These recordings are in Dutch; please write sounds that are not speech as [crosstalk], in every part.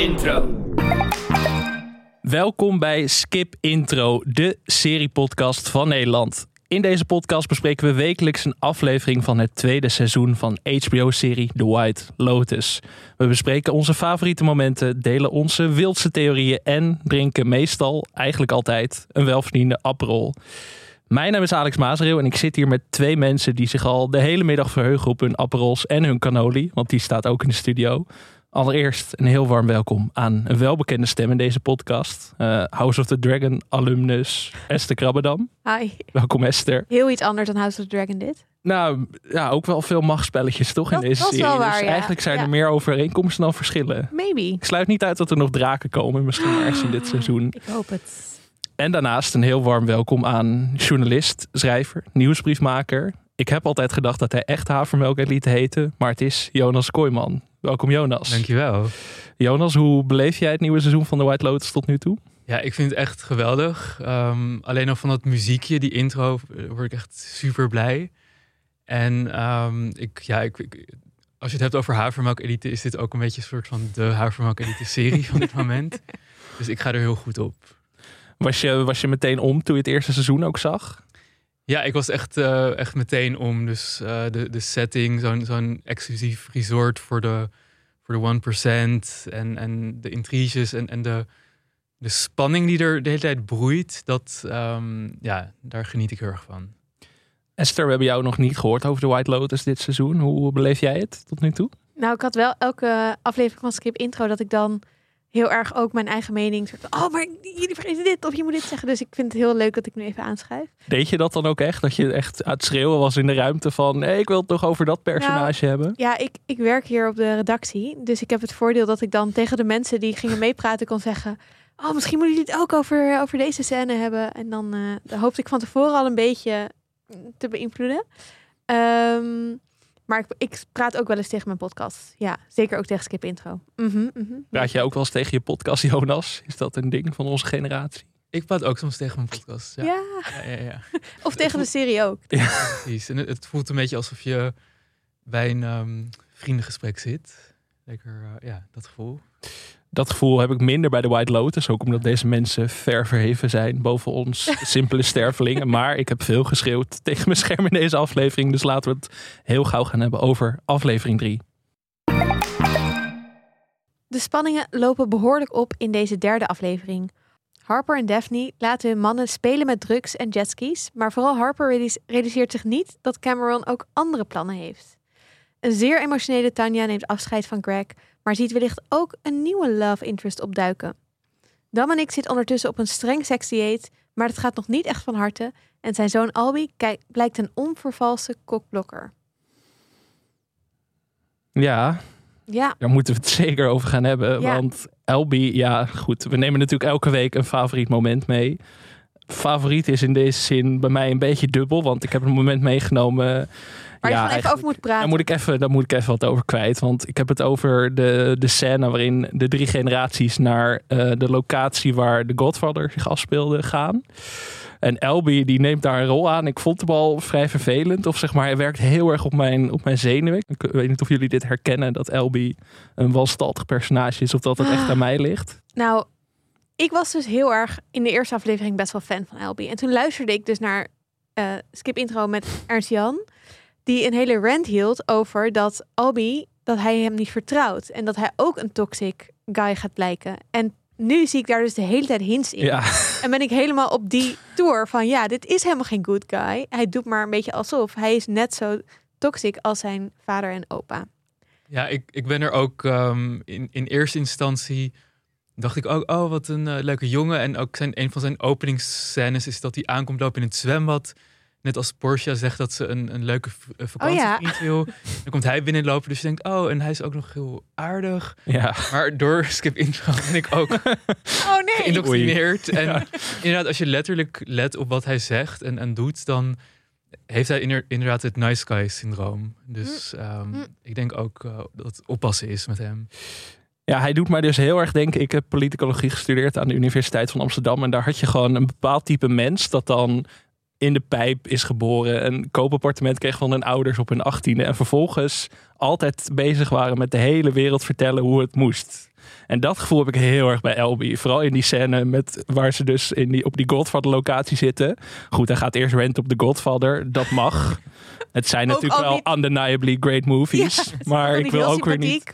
Intro. Welkom bij Skip Intro, de seriepodcast van Nederland. In deze podcast bespreken we wekelijks een aflevering van het tweede seizoen van HBO-serie The White Lotus. We bespreken onze favoriete momenten, delen onze wildste theorieën en drinken meestal, eigenlijk altijd, een welverdiende Aperol. Mijn naam is Alex Maasreel en ik zit hier met twee mensen die zich al de hele middag verheugen op hun Aperols en hun cannoli, want die staat ook in de studio. Allereerst een heel warm welkom aan een welbekende stem in deze podcast. Uh, House of the Dragon alumnus Esther Krabbedam. Hi. Welkom Esther. Heel iets anders dan House of the Dragon dit. Nou, ja, ook wel veel machtspelletjes toch in deze serie. waar, dus ja. eigenlijk zijn Ja. er meer overeenkomsten dan verschillen. Maybe. Ik sluit niet uit dat er nog draken komen, misschien ergens in dit seizoen. Ik hoop het. En daarnaast een heel warm welkom aan journalist, schrijver, nieuwsbriefmaker. Ik heb altijd gedacht dat hij echt havermelk liet heten, maar het is Jonas Kooijman. Welkom Jonas. Dankjewel. Jonas, hoe beleef jij het nieuwe seizoen van The White Lotus tot nu toe? Ja, ik vind het echt geweldig. Ehm, alleen al van dat muziekje, die intro, word ik echt super blij. En ehm, ik, ja, ik, ik- als je het hebt over havermelk elite, is dit ook een beetje een soort van de havermelk elite serie van dit moment. [laughs] Dus ik ga er heel goed op. Was je, was je meteen om toen je het eerste seizoen ook zag? Ja, ik was echt, eh, echt meteen om. Dus eh, de, de setting, zo'n zo'n exclusief resort voor de, voor de 1%. En, en de intriges en, en de, de spanning die er de hele tijd broeit. Dat, ehm, ja, daar geniet ik heel erg van. Esther, we hebben jou nog niet gehoord over The White Lotus dit seizoen. Hoe beleef jij het tot nu toe? Nou, ik had wel elke aflevering van Skip Intro dat ik dan heel erg ook mijn eigen mening. soort Oh, maar jullie vergeten dit of je moet dit zeggen. Dus ik vind het heel leuk dat ik nu even aanschrijf. Deed je dat dan ook echt? Dat je echt aan het schreeuwen was in de ruimte van... Ik wil het nog over dat personage hebben. Ja, ik, ik werk hier op de redactie. Dus ik heb het voordeel dat ik dan tegen de mensen die gingen meepraten kon zeggen... Oh, misschien moeten jullie het ook over, over deze scène hebben. En dan, eh, hoopte ik van tevoren al een beetje te beïnvloeden. Ehm, maar ik, ik praat ook wel eens tegen mijn podcast. Ja, zeker ook tegen Skip Intro. Mhm, mhm. Praat jij ook wel eens tegen je podcast, Jonas? Is dat een ding van onze generatie? Ik praat ook soms tegen mijn podcast. Ja, Ja, ja, ja. ja, [laughs] of tegen de serie ook. precies. En het, het voelt een beetje alsof je bij een ehm, vriendengesprek zit. Lekker, eh, ja, dat gevoel. Dat gevoel heb ik minder bij de White Lotus. Ook omdat deze mensen ver verheven zijn boven ons [laughs] simpele stervelingen. Maar ik heb veel geschreeuwd tegen mijn scherm in deze aflevering. Dus laten we het heel gauw gaan hebben over aflevering 3. De spanningen lopen behoorlijk op in deze derde aflevering. Harper en Daphne laten hun mannen spelen met drugs en jetskis, maar vooral Harper realis- realiseert zich niet dat Cameron ook andere plannen heeft. Een zeer emotionele Tanya neemt afscheid van Greg, maar ziet wellicht ook een nieuwe love interest opduiken. Dominic zit ondertussen op een streng sexy date, maar het gaat nog niet echt van harte en zijn zoon Albi blijkt een onvervalste kokblokker. Ja, Ja, daar moeten we het zeker over gaan hebben. Ja. Want Elby, ja goed, we nemen natuurlijk elke week een favoriet moment mee. Favoriet is in deze zin bij mij een beetje dubbel. Want ik heb een moment meegenomen... waar je gewoon even over moet praten. Daar moet, ik even, daar moet ik even wat over kwijt. Want ik heb het over de, de scène waarin de drie generaties naar eh, de locatie waar de Godfather zich afspeelde gaan. En Elby die neemt daar een rol aan. Ik vond hem al vrij vervelend. Of zeg maar, hij werkt heel erg op mijn, op mijn zenuwen. Ik weet niet of jullie dit herkennen. Dat Elby een wanstaltig personage is. Of dat het echt aan mij ligt. Nou, ik was dus heel erg in de eerste aflevering best wel fan van Elby. En toen luisterde ik dus naar eh, Skip Intro met Ernst Jan. Die een hele rant hield over dat Albi, dat hij hem niet vertrouwt. En dat hij ook een toxic guy gaat blijken. En nu zie ik daar dus de hele tijd hints in. Ja, En ben ik helemaal op die tour van ja, dit is helemaal geen good guy. Hij doet maar een beetje alsof. Hij is net zo toxic als zijn vader en opa. Ja, ik, ik ben er ook ehm, in, in eerste instantie dacht ik ook, oh wat een eh, leuke jongen. En ook zijn, een van zijn openingsscènes is dat hij aankomt lopen in het zwembad. Net als Portia zegt dat ze een, een leuke eh, vakantievriend wil. [laughs] Dan komt hij binnenlopen, dus je denkt, oh, en hij is ook nog heel aardig. ja. Maar door Skip Intro ben ik ook [laughs] Oh nee! geïndoctrineerd. En inderdaad, als je letterlijk let op wat hij zegt en, en doet, dan heeft hij inder- inderdaad het nice guy syndroom. Dus ehm, Mm. ik denk ook eh, dat het oppassen is met hem. Ja, hij doet mij dus heel erg denken. Ik heb politicologie gestudeerd aan de Universiteit van Amsterdam. En daar had je gewoon een bepaald type mens dat dan in de pijp is geboren. Een koopappartement kreeg van hun ouders op hun achttiende. En vervolgens altijd bezig waren met de hele wereld vertellen hoe het moest. En dat gevoel heb ik heel erg bij Elby. Vooral in die scène met, waar ze dus in die, op die Godfather locatie zitten. Goed, hij gaat eerst rent op de Godfather. Dat mag. [laughs] Het zijn Ook natuurlijk wel undeniably great movies. Ja, maar ik wil ook weer niet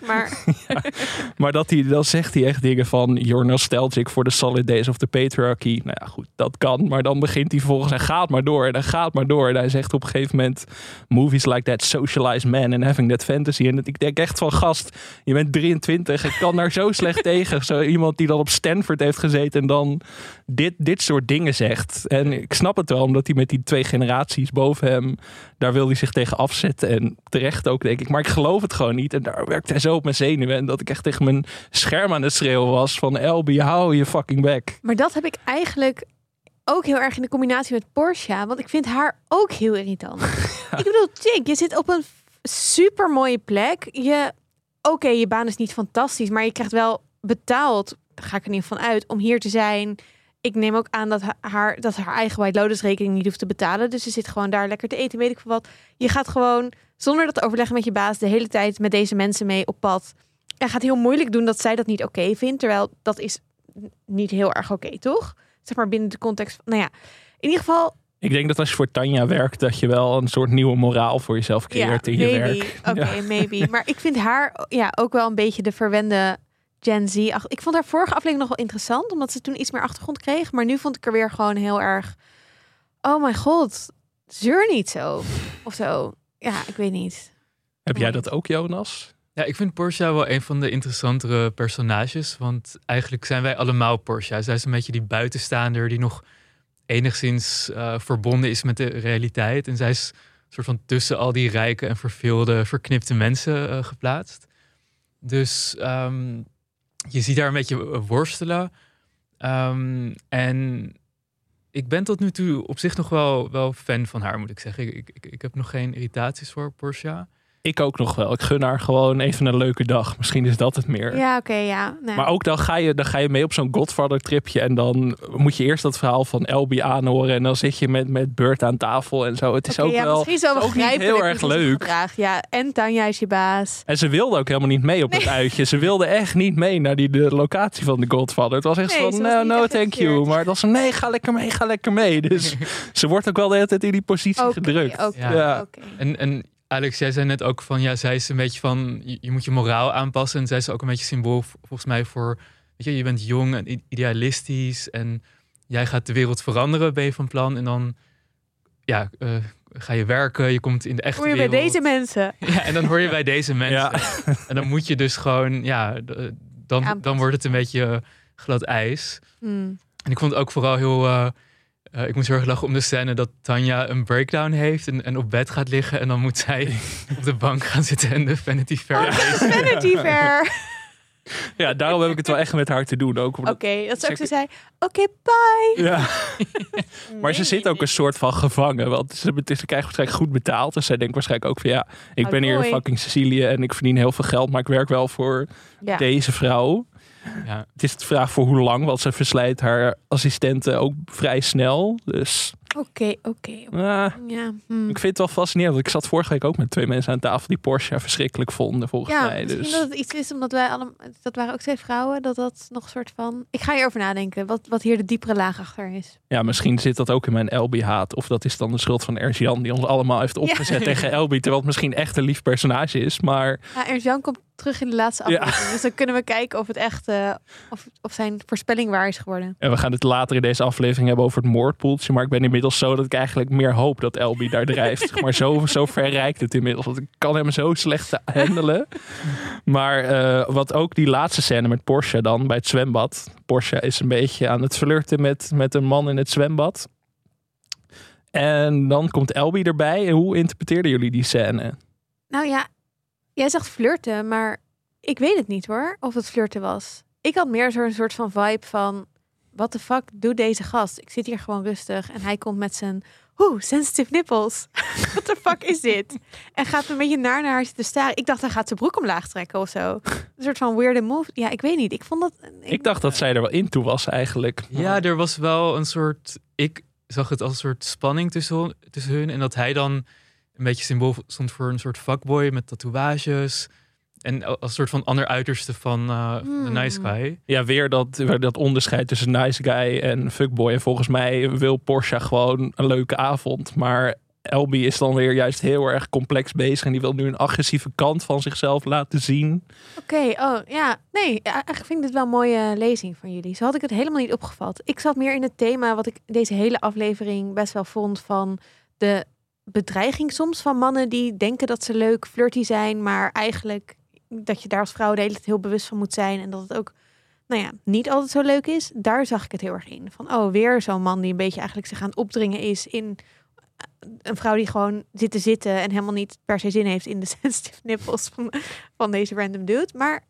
[laughs] maar dat hij, dan zegt hij echt dingen van... You're nostalgic for the solid days of the patriarchy. Nou ja, goed, dat kan. Maar dan begint hij volgens hij gaat maar door en hij gaat maar door. En hij zegt op een gegeven moment... Movies like that socialize men and having that fantasy. En ik denk echt van, gast, je bent 23. Ik kan daar zo slecht tegen. Zo iemand die dan op Stanford heeft gezeten en dan dit, dit soort dingen zegt. En ik snap het wel, omdat hij met die twee generaties boven hem... Daar wil hij zich tegen afzetten. En terecht ook, denk ik. Maar ik geloof het gewoon niet. En daar werkt hij zo op mijn zenuwen. En dat ik echt tegen mijn scherm aan het schreeuwen was van... Elby, hou je fucking back. Maar dat heb ik eigenlijk ook heel erg in de combinatie met Porsche. Want ik vind haar ook heel irritant. [laughs] Ik bedoel, chick, je zit op een super mooie plek. Je, oké, je baan is niet fantastisch, maar je krijgt wel betaald. Ga ik er niet van uit om hier te zijn. Ik neem ook aan dat ha- haar, dat haar eigen White Lotus rekening niet hoeft te betalen. Dus ze zit gewoon daar lekker te eten, weet ik veel wat. Je gaat gewoon, zonder dat overleggen met je baas, de hele tijd met deze mensen mee op pad. En gaat heel moeilijk doen dat zij dat niet oké vindt. Terwijl dat is niet heel erg oké, toch? Zeg maar binnen de context van, nou ja. In ieder geval, Ik denk dat als je voor Tanja werkt... dat je wel een soort nieuwe moraal voor jezelf creëert in je maybe. werk. Oké, maybe. [laughs] Maar ik vind haar ja, ook wel een beetje de verwende Gen Z. Ach, Ik vond haar vorige aflevering nog wel interessant, omdat ze toen iets meer achtergrond kreeg. Maar nu vond ik er weer gewoon heel erg. Oh mijn god, zeur niet zo. Of zo. Ja, ik weet niet. Heb jij dat ook, Jonas? Ja, ik vind Portia wel een van de interessantere personages. Want eigenlijk zijn wij allemaal Portia. Zij is een beetje die buitenstaander die nog enigszins eh, verbonden is met de realiteit. En zij is soort van tussen al die rijke en verveelde, verknipte mensen eh, geplaatst. Dus ehm, je ziet haar een beetje eh, worstelen. Ehm, en ik ben tot nu toe op zich nog wel, wel fan van haar, moet ik zeggen. Ik, ik, ik heb nog geen irritaties voor Portia. Ik ook nog wel. Ik gun haar gewoon even een leuke dag. Misschien is dat het meer. Ja, oké, ja. Nou, Maar ook dan ga, je, dan ga je mee op zo'n Godfather tripje. En dan moet je eerst dat verhaal van Elby aanhoren. En dan zit je met, met Bert aan tafel en zo. Het is ook ja, wel misschien ook niet heel erg leuk. gedraagt. Ja, en Tanja is je baas. En ze wilde ook helemaal niet mee op het uitje. Ze wilde echt niet mee naar die de locatie van de Godfather. Het was echt Nee, van, was no, no, thank you. Maar het was van, nee, ga lekker mee, ga lekker mee. Dus [laughs] ze wordt ook wel de hele tijd in die positie gedrukt. Ja. oké. En, en Alex, jij zei net ook van ja, zij is een beetje van je, je moet je moraal aanpassen. En zij is ook een beetje symbool volgens mij voor, weet je, je bent jong en idealistisch en jij gaat de wereld veranderen, ben je van plan. En dan ja, eh, ga je werken, je komt in de echte Hoor je bij deze mensen? [laughs] Ja, en dan hoor je bij deze mensen. Ja. En dan moet je dus gewoon, ja, dan, dan wordt het een beetje glad ijs. Hmm. En ik vond het ook vooral heel. eh, eh, ik moest heel erg lachen om de scène dat Tanja een breakdown heeft en, en op bed gaat liggen. En dan moet zij op de bank gaan zitten en de Vanity Fair lezen. Vanity Fair. [laughs] ja, daarom heb ik het wel echt met haar te doen. Ook Oké, dat ze ook zo Zeker. zei. Oké, bye. Ja. [laughs] Maar ze zit ook een soort van gevangen. Want ze, ze krijgt waarschijnlijk goed betaald. Dus zij denkt waarschijnlijk ook van ja, ik Oh, ben hier mooi. fucking Cecilie en ik verdien heel veel geld. Maar ik werk wel voor Ja. deze vrouw. Ja. Het is de vraag voor hoe lang. Want ze verslijt haar assistenten ook vrij snel. Dus Oké, oké. ah, Ja. hmm. ik vind het wel fascinerend. Want ik zat vorige week ook met twee mensen aan tafel die Porsche verschrikkelijk vonden volgens Ja, mij. misschien Dus dat het iets is omdat wij allemaal, dat waren ook twee vrouwen, dat dat nog een soort van. Ik ga hierover nadenken, wat, wat hier de diepere laag achter is. ja, misschien zit dat ook in mijn Elby-haat. Of dat is dan de schuld van Erjan die ons allemaal heeft opgezet tegen Elby. Terwijl het misschien echt een lief personage is. Maar Ja, komt terug in de laatste Ja. aflevering, dus dan kunnen we kijken of het echt, eh, of, of zijn voorspelling waar is geworden. En we gaan het later in deze aflevering hebben over het moordpoeltje. Maar ik ben inmiddels zo dat ik eigenlijk meer hoop dat Elby daar [laughs] drijft. Maar zo, zo ver reikt het inmiddels. Want ik kan hem zo slecht handelen. Maar eh, wat ook die laatste scène met Porsche dan bij het zwembad. Porsche is een beetje aan het flirten met, met een man in het zwembad. En dan komt Elby erbij. En hoe interpreteerden jullie die scène? Nou ja, jij zegt flirten, maar ik weet het niet hoor, of het flirten was. Ik had meer zo'n soort van vibe van, what the fuck doet deze gast? Ik zit hier gewoon rustig en hij komt met zijn, oeh, sensitive nipples. [laughs] what the fuck is dit? En gaat een beetje naar naar haar zitten staren. Ik dacht, hij gaat zijn broek omlaag trekken of zo. Een soort van weirde move. Ja, ik weet niet. Ik vond dat... Ik dacht dat zij er wel in toe was eigenlijk. Ja, er was wel een soort. Ik zag het als een soort spanning tussen, tussen hun. En dat hij dan een beetje symbool stond voor een soort fuckboy met tatoeages. en als soort van ander uiterste van eh, de Hmm. nice guy. Ja, weer dat, weer dat onderscheid tussen nice guy en fuckboy. En volgens mij wil Porsche gewoon een leuke avond. Maar Elby is dan weer juist heel erg complex bezig. En die wil nu een agressieve kant van zichzelf laten zien. Oké, oh ja. Nee, eigenlijk vind ik dit wel een mooie lezing van jullie. Zo had ik het helemaal niet opgevat. Ik zat meer in het thema wat ik deze hele aflevering best wel vond van de bedreiging soms van mannen die denken dat ze leuk flirty zijn, maar eigenlijk dat je daar als vrouw de hele tijd heel bewust van moet zijn en dat het ook, nou ja, niet altijd zo leuk is. Daar zag ik het heel erg in. Van, oh, weer zo'n man die een beetje eigenlijk zich aan het opdringen is in eh, een vrouw die gewoon zit te zitten en helemaal niet per se zin heeft in de [laughs] sensitive nippels van, van deze random dude. Maar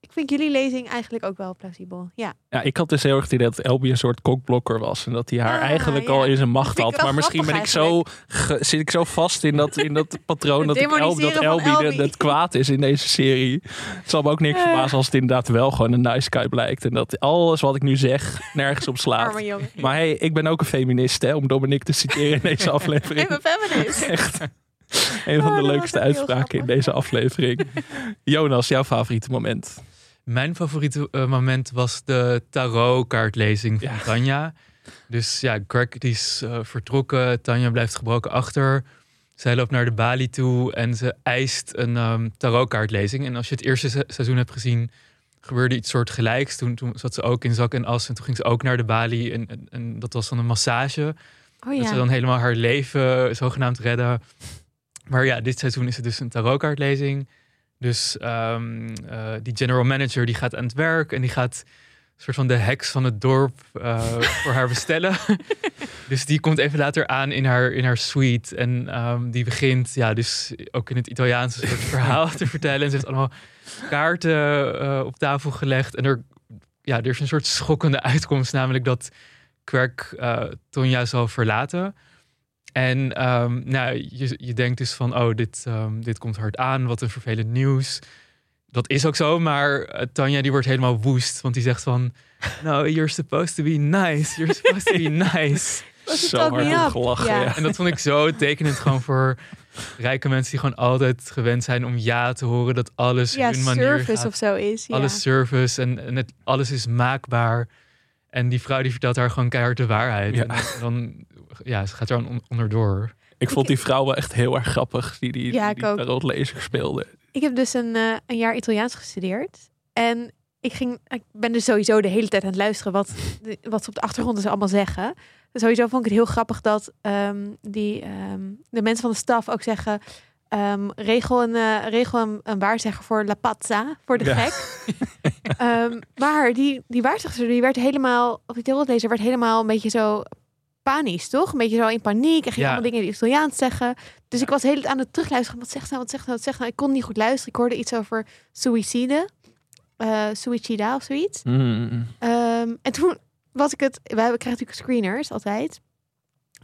ik vind jullie lezing eigenlijk ook wel plausibel. Ja, Ja, ik had dus heel erg het idee dat Elby een soort kokblokker was. En dat hij haar Ah, eigenlijk ja. al in zijn macht had. Maar misschien ben ik zo, ge- zit ik zo vast in dat, in dat patroon [laughs] dat, ik El, dat de- Elby. het kwaad is in deze serie. Het zal me ook niks Eh. verbazen als het inderdaad wel gewoon een nice guy blijkt. En dat alles wat ik nu zeg nergens op slaat. Maar hey, ik ben ook een feminist, hè, om Dominique te citeren in deze [laughs] aflevering. Ik ben feminist. Echt een van Oh, de leukste uitspraken in deze aflevering. [laughs] Jonas, jouw favoriete moment? Mijn favoriete eh, moment was de tarotkaartlezing van Ja. Tanja. Dus ja, Greg die is eh, vertrokken, Tanja blijft gebroken achter. Zij loopt naar de balie toe en ze eist een ehm, tarotkaartlezing. En als je het eerste se- seizoen hebt gezien, gebeurde iets soortgelijks. Toen, toen zat ze ook in zak en as en toen ging ze ook naar de balie. En, en, en dat was dan een massage. Oh Dat ze ja. dan helemaal haar leven zogenaamd redden. Maar ja, dit seizoen is het dus een tarotkaartlezing. Dus ehm, eh, die general manager die gaat aan het werk en die gaat een soort van de heks van het dorp eh, [laughs] voor haar bestellen. [laughs] dus die komt even later aan in haar, in haar suite. En ehm, die begint ja, dus ook in het Italiaanse soort verhaal te [laughs] vertellen. En ze heeft allemaal kaarten eh, op tafel gelegd. En er, ja, er is een soort schokkende uitkomst, namelijk dat eh Tonja zal verlaten. En ehm, nou, je, je denkt dus van, oh, dit, ehm, dit komt hard aan, wat een vervelend nieuws. Dat is ook zo, maar eh, Tanja die wordt helemaal woest, want die zegt van, [laughs] no, you're supposed to be nice, you're supposed to be [laughs] nice. Zo hard om gelachen, Ja. ja. En dat vond ik zo tekenend gewoon voor rijke mensen die gewoon altijd gewend zijn om ja te horen, dat alles Ja, hun manier service gaat. of zo is. Ja. Alles service en, en het, alles is maakbaar. En die vrouw die vertelt haar gewoon keihard de waarheid. Ja. En dan, ja, ze gaat er on- onderdoor. Ik vond die vrouw wel echt heel erg grappig, die die, Ja, die, die tarotlezer speelde. Ik heb dus een, eh, een jaar Italiaans gestudeerd. En ik, ging, ik ben dus sowieso de hele tijd aan het luisteren wat, wat ze op de achtergrond dus allemaal zeggen. Sowieso vond ik het heel grappig dat ehm, die, ehm, de mensen van de staf ook zeggen... ehm, regel een, eh, regel een, een waarzegger voor La Pazza, voor de Ja. gek. [laughs] Ehm, maar die, die waarzegster die werd helemaal, of die tarotlezer werd helemaal een beetje zo panisch, toch? Een beetje zo in paniek en ging Ja. allemaal dingen in het Italiaans zeggen. Dus ik was heel aan het terugluisteren. Wat zegt ze nou? Wat zegt ze nou? Wat zegt ze nou? Ik kon niet goed luisteren. Ik hoorde iets over suïcide. eh suicida of zoiets. Mm. Ehm, en toen was ik het... Wij krijgen natuurlijk screeners altijd.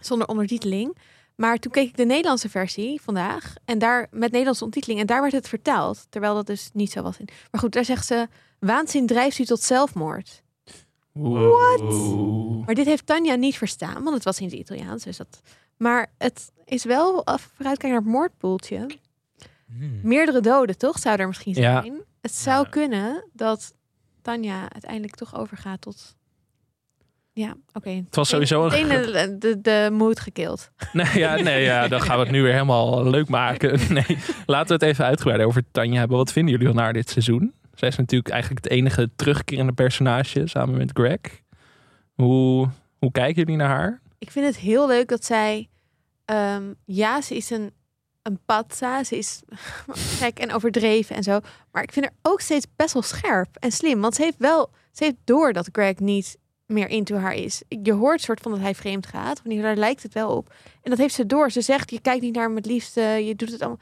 Zonder ondertiteling. Maar toen keek ik de Nederlandse versie vandaag. En daar met Nederlandse ondertiteling. En daar werd het vertaald. Terwijl dat dus niet zo was. In. Maar goed, daar zegt ze... Waanzin drijft u tot zelfmoord. What? Maar dit heeft Tanja niet verstaan. Want het was in het Italiaans. Dus dat... Maar het is wel... Vooruitkijken naar het moordpoeltje. Hmm. Meerdere doden, toch? Zou er misschien Ja. zijn. Het zou Ja. kunnen dat Tanja uiteindelijk toch overgaat tot... Ja, oké. Het was sowieso een... De, de, de moed gekild. Nee, ja, nee, ja, dan gaan we het nu weer helemaal leuk maken. [laughs] Nee, laten we het even uitgebreider over Tanja hebben. Wat vinden jullie van haar dit seizoen? Zij is natuurlijk eigenlijk het enige terugkerende personage samen met Greg. Hoe, hoe kijken jullie naar haar? Ik vind het heel leuk dat zij... ehm, ja, ze is een, een patsa. Ze is [laughs] gek en overdreven en zo. Maar ik vind haar ook steeds best wel scherp en slim. Want ze heeft wel... Ze heeft door dat Greg niet meer into haar is. Je hoort soort van dat hij vreemd gaat. Wanneer daar lijkt het wel op. En dat heeft ze door. Ze zegt, je kijkt niet naar hem het liefste. Je doet het allemaal...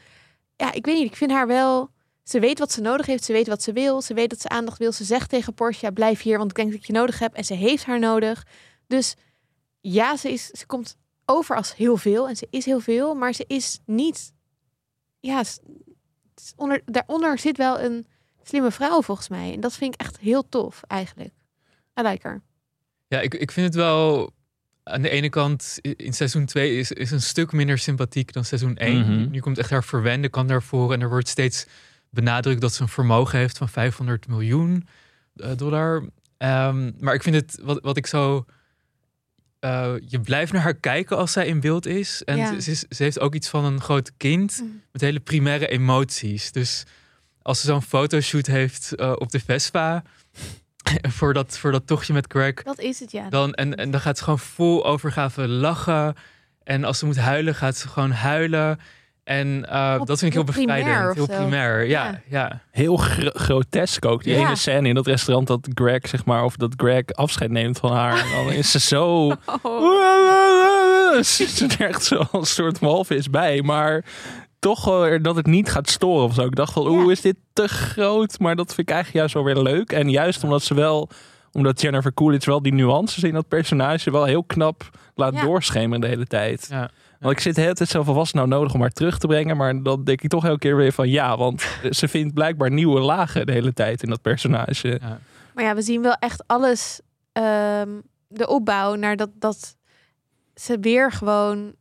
Ja, ik weet niet. Ik vind haar wel... Ze weet wat ze nodig heeft. Ze weet wat ze wil. Ze weet dat ze aandacht wil. Ze zegt tegen ja, blijf hier, want ik denk dat ik je nodig heb. En ze heeft haar nodig. Dus ja, ze, is, ze komt over als heel veel. En ze is heel veel. Maar ze is niet... Ja, onder, daaronder zit wel een slimme vrouw volgens mij. En dat vind ik echt heel tof eigenlijk. I like. Ja, ik, ik vind het wel aan de ene kant in seizoen 2 is, is een stuk minder sympathiek dan seizoen 1. Mhm. Nu komt echt haar verwende kant naar voren en er wordt steeds benadrukt dat ze een vermogen heeft van 500 miljoen eh, dollar. Ehm, maar ik vind het, wat, wat ik zo... eh, je blijft naar haar kijken als zij in beeld is. En Ja. ze, ze is- ze heeft ook iets van een groot kind Mm. met hele primaire emoties. Dus als ze zo'n fotoshoot heeft eh, op de Vespa... [laughs] voor, dat, voor dat tochtje met Greg... Dat is het, ja. Dan, en, en dan gaat ze gewoon vol overgave lachen. En als ze moet huilen, gaat ze gewoon huilen. En eh, dat vind ik heel bevrijdend. Heel primair, ja. Ja. ja. Heel gro- grotesk ook. Die Ja. ene scène in dat restaurant dat Greg, zeg maar, of dat Greg afscheid neemt van haar. En dan is ze zo... [laughs] Oh. [laughs] Ze zit er echt zo een soort walvis bij. Maar toch wel dat het niet gaat storen of zo. Ik dacht wel, oeh, Ja. is dit te groot? Maar dat vind ik eigenlijk juist wel weer leuk. En juist omdat ze wel... Omdat Jennifer Coolidge wel die nuances in dat personage wel heel knap laat Ja. doorschemeren de hele tijd. ja. Want ik zit hele tijd van, was het nou nodig om haar terug te brengen? Maar dan denk ik toch elke keer weer van ja, want [laughs] ze vindt blijkbaar nieuwe lagen de hele tijd in dat personage. Ja. Maar ja, we zien wel echt alles. ehm, de opbouw naar dat, dat ze weer gewoon.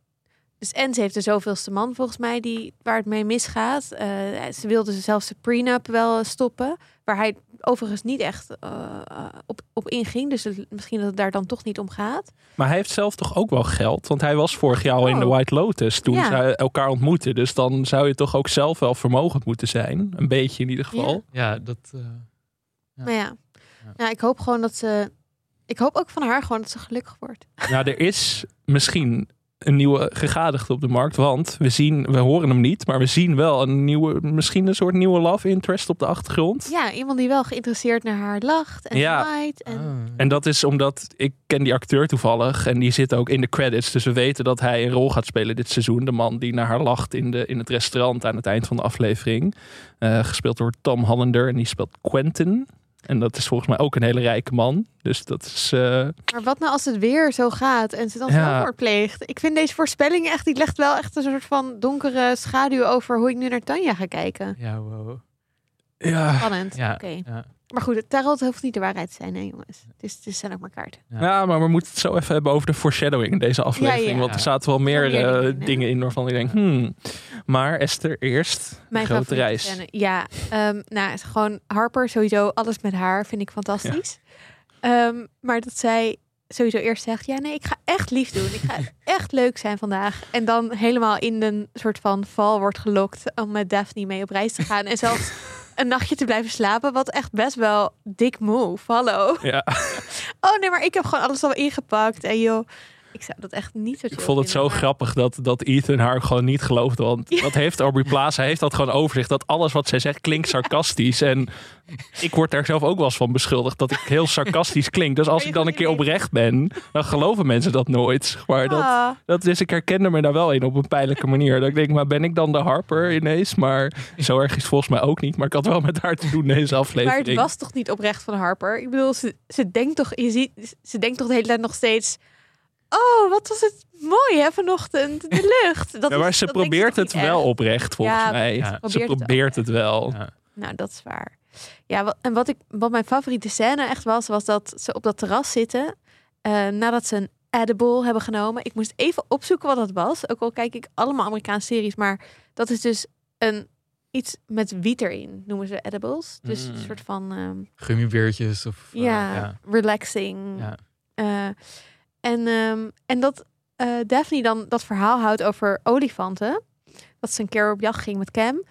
Dus en ze heeft de zoveelste man volgens mij die, waar het mee misgaat. Eh, ze wilde zelfs de prenup wel stoppen. Waar hij overigens niet echt eh, eh, op, op inging. Dus het- misschien dat het daar dan toch niet om gaat. Maar hij heeft zelf toch ook wel geld? Want hij was vorig jaar al in de Oh. White Lotus toen Ja. ze elkaar ontmoetten. Dus dan zou je toch ook zelf wel vermogend moeten zijn. Een beetje in ieder geval. ja, dat... eh, Ja. Maar ja. Ja. ja, ik hoop gewoon dat ze. Ik hoop ook van haar gewoon dat ze gelukkig wordt. Nou, er is misschien een nieuwe gegadigde op de markt. Want we zien, we horen hem niet, maar we zien wel een nieuwe, misschien een soort nieuwe love interest op de achtergrond. Ja, iemand die wel geïnteresseerd naar haar lacht en Ja. zwaait. En... ah. En dat is omdat ik ken die acteur toevallig en die zit ook in de credits. Dus we weten dat hij een rol gaat spelen dit seizoen. De man die naar haar lacht in, de, in het restaurant aan het eind van de aflevering. Eh, gespeeld door Tom Hollander en die speelt Quentin. En dat is volgens mij ook een hele rijke man. Dus dat is... eh, Maar wat nou als het weer zo gaat en ze dan Ja. zelfmoord pleegt? Ik vind deze voorspelling echt, die legt wel echt een soort van donkere schaduw over hoe ik nu naar Tanja ga kijken. Ja, wow. Ja, Spannend. Ja, Oké. ja. Maar goed, het tarot hoeft niet de waarheid te zijn, hè jongens. Het, is, het zijn ook maar kaarten. Ja. ja, maar we moeten het zo even hebben over de foreshadowing in deze aflevering. Ja, ja. Want er zaten wel meer, meer eh, dingen in, hè? dingen in waarvan ik denk... Hmm. Maar Esther, eerst Mijn grote favoriete reis. scène. Ja, ehm, nou, het is gewoon Harper, sowieso alles met haar vind ik fantastisch. Ehm, maar dat zij sowieso eerst zegt, ja nee, ik ga echt lief doen. Ik ga [laughs] echt leuk zijn vandaag. En dan helemaal in een soort van val wordt gelokt om met Daphne mee op reis te gaan. En zelfs een nachtje te blijven slapen, wat echt best wel dik move. Hallo. Ja, [laughs] Oh nee, maar ik heb gewoon alles al ingepakt. En joh, ik zou dat echt niet zo ik vond het zo maar- grappig dat, dat Ethan haar gewoon niet geloofde. Want Ja. dat heeft Aubrey Plaza, hij heeft dat gewoon over zich. Dat alles wat zij zegt klinkt sarcastisch. En ik word daar zelf ook wel eens van beschuldigd dat ik heel sarcastisch klink. Dus als Maar ik dan een keer oprecht ben, dan geloven mensen dat nooit. Maar dat, Ah. dat is, ik herkende me daar wel in op een pijnlijke manier. Dat ik denk, maar ben ik dan de Harper ineens? Maar zo erg is het volgens mij ook niet. Maar ik had wel met haar te doen deze Maar aflevering. het was toch niet oprecht van Harper? Ik bedoel, ze, ze denkt toch, je ziet, ze denkt toch de hele tijd nog steeds. Oh, wat was het mooi hè vanochtend, de [laughs] lucht. Dat ja, maar is- ze dat probeert het wel echt? oprecht, volgens Ja, mij. Ja. Ze probeert het probeert het wel. Ja. Nou, dat is waar. Ja, wat, en wat, ik, wat mijn favoriete scène echt was, was dat ze op dat terras zitten. eh, nadat ze een edible hebben genomen. Ik moest even opzoeken wat dat was. Ook al kijk ik allemaal Amerikaanse series. Maar dat is dus een, iets met wiet erin, noemen ze edibles. Dus Mm. een soort van... Gummibeertjes of... eh, ja, ja. relaxing. Ja. Eh, en, ehm, en dat eh, Daphne dan dat verhaal houdt over olifanten. Dat ze een keer op jacht ging met Cam.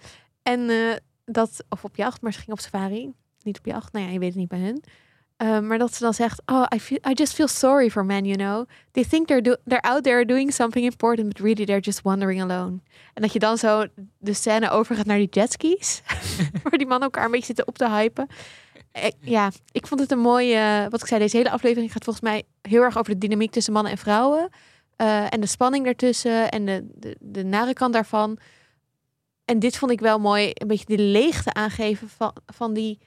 En eh, dat, of op jacht, maar ze ging op safari. Niet op jacht, nou ja, je weet het niet bij hun. Eh, maar dat ze dan zegt, oh, I, feel, I just feel sorry for men, you know. They think they're, do they're out there doing something important, but really they're just wandering alone. En dat je dan zo de scène overgaat naar die jetskis. [laughs] waar die mannen elkaar een beetje zitten op te hypen. Ik- ja, ik vond het een mooie. Wat ik zei, deze hele aflevering gaat volgens mij heel erg over de dynamiek tussen mannen en vrouwen. eh, en de spanning daartussen en de, de, de nare kant daarvan. En dit vond ik wel mooi, een beetje die leegte aangeven van, van die.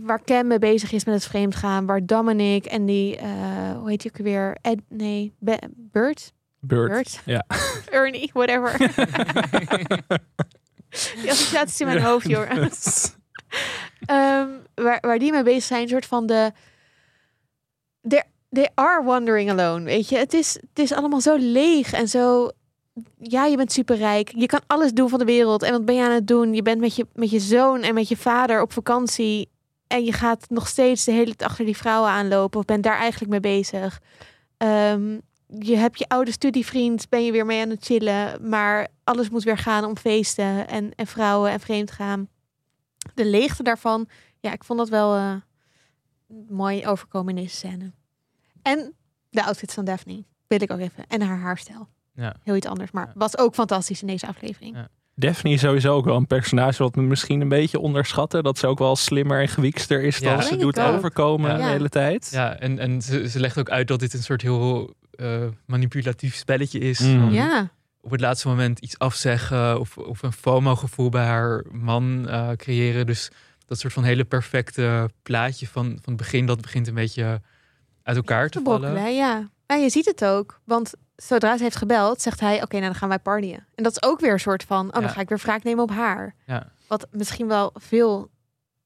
Waar Cam mee bezig is met het vreemdgaan. Waar Dominic en die, eh, hoe heet die ook weer? Ed, nee, Be- Bert? Bert? Ja. [laughs] Ernie, whatever. [laughs] die associaties in mijn hoofd, jongens. Ehm, waar, waar die mee bezig zijn, soort van de. They, they are wandering alone, weet je. Het is, het is allemaal zo leeg en zo. ja, je bent superrijk. Je kan alles doen van de wereld. En wat ben je aan het doen? Je bent met je, met je zoon en met je vader op vakantie. En je gaat nog steeds de hele tijd achter die vrouwen aanlopen. Of bent daar eigenlijk mee bezig. Ehm, je hebt je oude studievriend, ben je weer mee aan het chillen. Maar alles moet weer gaan om feesten en, en vrouwen en vreemd gaan. De leegte daarvan, ja, ik vond dat wel eh, mooi overkomen in deze scène. En de outfits van Daphne, wil ik ook even. En haar haarstijl. Ja. Heel iets anders, maar Ja. was ook fantastisch in deze aflevering. Ja. Daphne is sowieso ook wel een personage wat we misschien een beetje onderschatten. Dat ze ook wel slimmer en gewiekster is Ja. dan ze doet overkomen Ja. de hele tijd. Ja, en, en ze, ze legt ook uit dat dit een soort heel eh, manipulatief spelletje is. Mm. Ja, Op het laatste moment iets afzeggen of, of een FOMO-gevoel bij haar man eh, creëren. Dus dat soort van hele perfecte plaatje van, van het begin, dat begint een beetje uit elkaar te te vallen. brokkelen, ja. En je ziet het ook, want zodra ze heeft gebeld, zegt hij, oké, nou dan gaan wij partyen. En dat is ook weer een soort van, oh, dan ga ik weer wraak nemen op haar. Ja. Wat misschien wel veel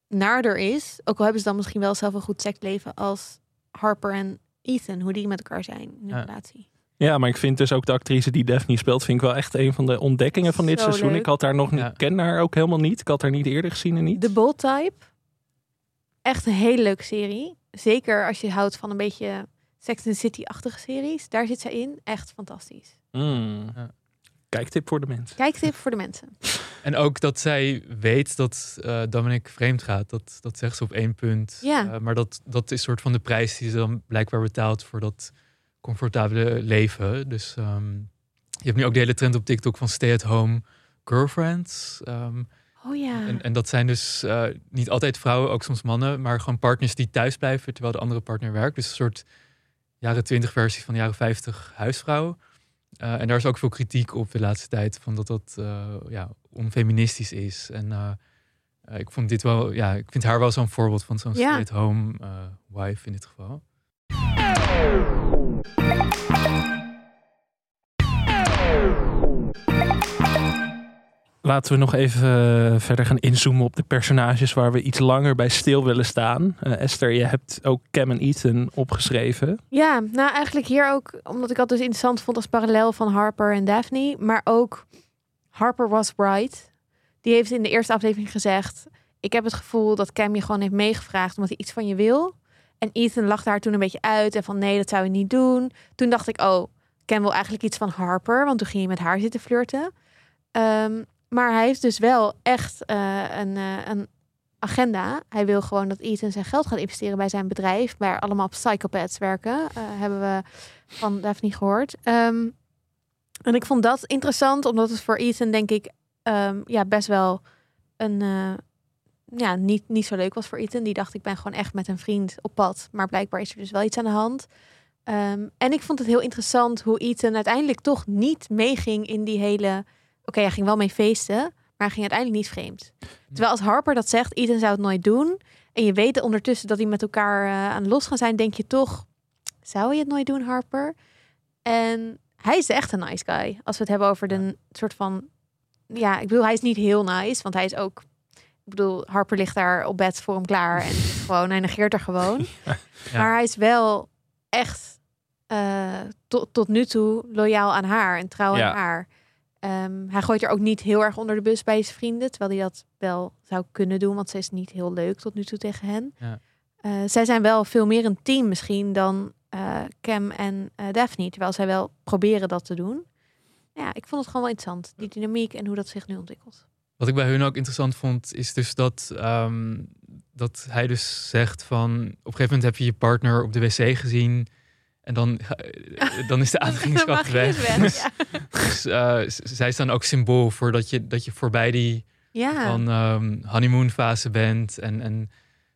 naarder is, ook al hebben ze dan misschien wel zelf een goed seksleven als Harper en Ethan, hoe die met elkaar zijn in Ja. relatie. Ja, maar ik vind dus ook de actrice die Daphne speelt, vind ik wel echt een van de ontdekkingen van dit Zo seizoen. leuk. Ik had haar nog niet, Ja. ken haar ook helemaal niet. Ik had haar niet eerder gezien en niet. The Bold Type, echt een hele leuke serie. Zeker als je houdt van een beetje Sex and the City-achtige series. Daar zit zij in. Echt fantastisch. Mm. Ja. Kijktip voor de mensen. Kijktip voor de mensen. [laughs] En ook dat zij weet dat eh Dominic vreemd gaat. Dat, dat zegt ze op één punt. Ja. Eh, maar dat, dat is soort van de prijs die ze dan blijkbaar betaalt voor dat comfortabele leven. Dus ehm, je hebt nu ook de hele trend op TikTok van stay-at-home girlfriends. Ehm, Oh ja. en, en dat zijn dus eh, niet altijd vrouwen, ook soms mannen, maar gewoon partners die thuis blijven terwijl de andere partner werkt. Dus een soort jaren 20 versie van de jaren 50 huisvrouw. Eh, en daar is ook veel kritiek op de laatste tijd van dat dat eh, ja, onfeministisch is. En ik vond dit wel, ja, ik vind haar wel zo'n voorbeeld van zo'n Ja. stay-at-home wife in dit geval. Laten we nog even eh, verder gaan inzoomen op de personages waar we iets langer bij stil willen staan. Eh, Esther, je hebt ook Cam en Ethan opgeschreven. Ja, nou eigenlijk hier ook, omdat ik dat dus interessant vond als parallel van Harper en Daphne. Maar ook Harper was right. Die heeft in de eerste aflevering gezegd, ik heb het gevoel dat Cam je gewoon heeft meegevraagd omdat hij iets van je wil. En Ethan lachte haar toen een beetje uit en van nee, dat zou je niet doen. Toen dacht ik, oh, Cam wil eigenlijk iets van Harper, want toen ging hij met haar zitten flirten. Ehm, maar hij heeft dus wel echt eh, een, eh, een agenda. Hij wil gewoon dat Ethan zijn geld gaat investeren bij zijn bedrijf, waar allemaal psychopaths werken, eh, hebben we van Daphne gehoord. Ehm, en ik vond dat interessant, omdat het voor Ethan denk ik ehm, ja, best wel een ja, niet, niet zo leuk was voor Ethan. Die dacht ik ben gewoon echt met een vriend op pad, maar blijkbaar is er dus wel iets aan de hand. Ehm, en ik vond het heel interessant hoe Ethan uiteindelijk toch niet meeging in die hele. Oké, hij ging wel mee feesten, maar hij ging uiteindelijk niet vreemd. Terwijl als Harper dat zegt, Ethan zou het nooit doen. En je weet ondertussen dat die met elkaar eh, aan los gaan zijn, denk je toch, zou je het nooit doen, Harper? En hij is echt een nice guy. Als we het hebben over de soort van, ja, ik bedoel, hij is niet heel nice, want hij is ook, ik bedoel, Harper ligt daar op bed voor hem klaar en [laughs] gewoon, hij negeert er gewoon. [laughs] Ja. Maar hij is wel echt eh, tot, tot nu toe loyaal aan haar en trouw Ja. aan haar. Ehm, hij gooit er ook niet heel erg onder de bus bij zijn vrienden, terwijl hij dat wel zou kunnen doen, want ze is niet heel leuk tot nu toe tegen hen. Ja. Eh, zij zijn wel veel meer een team misschien dan eh, Cam en Daphne, terwijl zij wel proberen dat te doen. Ja, ik vond het gewoon wel interessant, die dynamiek en hoe dat zich nu ontwikkelt. Wat ik bij hun ook interessant vond, is dus dat, ehm, dat hij dus zegt van... op een gegeven moment heb je je partner op de wc gezien... en dan, ga- eh, dan is de [laughs] aantrekkingskracht weg. weg, ja. Dus eh, zij staan ook symbool voor dat je, dat je voorbij die Ja. van ehm honeymoonfase bent. En, en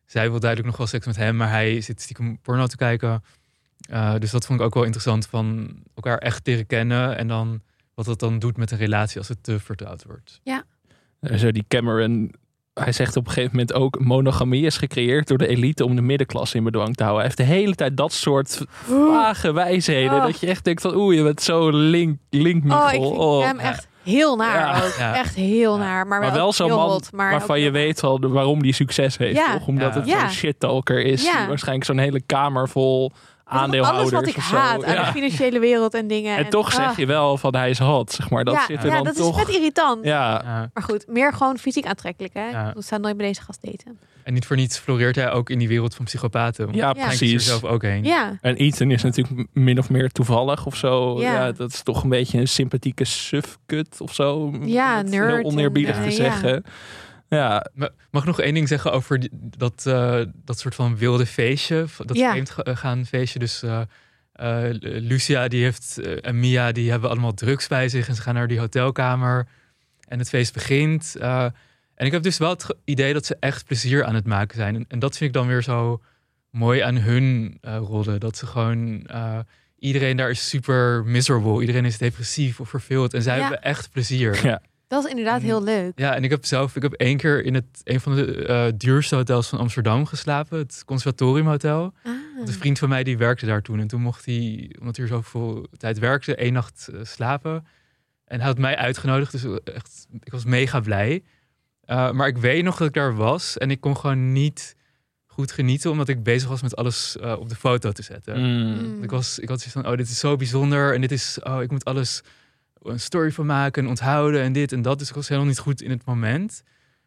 zij wil duidelijk nog wel seks met hem, maar hij zit stiekem porno te kijken. Eh, dus dat vond ik ook wel interessant van elkaar echt leren kennen. En dan wat dat dan doet met een relatie als het te vertrouwd wordt. Eh, Zo die Cameron, hij zegt op een gegeven moment ook... monogamie is gecreëerd door de elite om de middenklasse in bedwang te houden. Hij heeft de hele tijd dat soort vage wijsheden. Oh. Dat je echt denkt van oeh, je bent zo link, linkmichel. Oh, ik vind Oh. hem echt heel naar Ja. ook. Ja. Echt heel naar. Maar, Maar wel, zo'n man hot, maar waarvan ook je weet wel de- waarom die succes heeft. Ja. Toch? Omdat Ja. het Ja. zo'n shit-talker is. Ja. Die waarschijnlijk zo'n hele kamer vol aandeelhouders Alles wat ik zo. haat aan Ja. de financiële wereld en dingen. En toch zeg ah, je wel van hij is hot, zeg maar. Dat ja, zit er ja, dan dat toch. is vet irritant. Ja, Ja. Maar goed, meer gewoon fysiek aantrekkelijk, hè? Ja. We staan nooit bij deze gast daten. En niet voor niets floreert hij ook in die wereld van psychopaten. Ja, er precies. zelf ook heen. Ja, En Ethan is natuurlijk min of meer toevallig of zo. Ja. Ja. dat is toch een beetje een sympathieke sufkut of zo. Ja, nerd Heel oneerbiedig te zeggen. Ja, Ma- Mag ik nog één ding zeggen over die- dat, eh, dat soort van wilde feestje? Dat Ja. vreemdgaan feestje. Dus eh, eh, Lucia die heeft, en Mia die hebben allemaal drugs bij zich. En ze gaan naar die hotelkamer. En het feest begint. eh, en ik heb dus wel het idee dat ze echt plezier aan het maken zijn. En, en dat vind ik dan weer zo mooi aan hun rollen. Dat ze gewoon... eh, iedereen daar is super miserable. Iedereen is depressief of verveeld. En zij Ja. hebben echt plezier. Ja. Dat is inderdaad heel leuk. Ja, en ik heb zelf, ik heb één keer in het, een van de eh, duurste hotels van Amsterdam geslapen, het Conservatoriumhotel. Ah. Een vriend van mij die werkte daar toen en toen mocht hij, omdat hij er zoveel tijd werkte, één nacht eh, slapen. En hij had mij uitgenodigd, dus echt, ik was mega blij. Eh, maar ik weet nog dat ik daar was en ik kon gewoon niet goed genieten, omdat ik bezig was met alles op de foto te zetten. Mm. Ik, was, ik had zoiets van, oh, dit is zo bijzonder. En dit is, oh, ik moet alles een story van maken en onthouden en dit en dat. Dus ik was helemaal niet goed in het moment.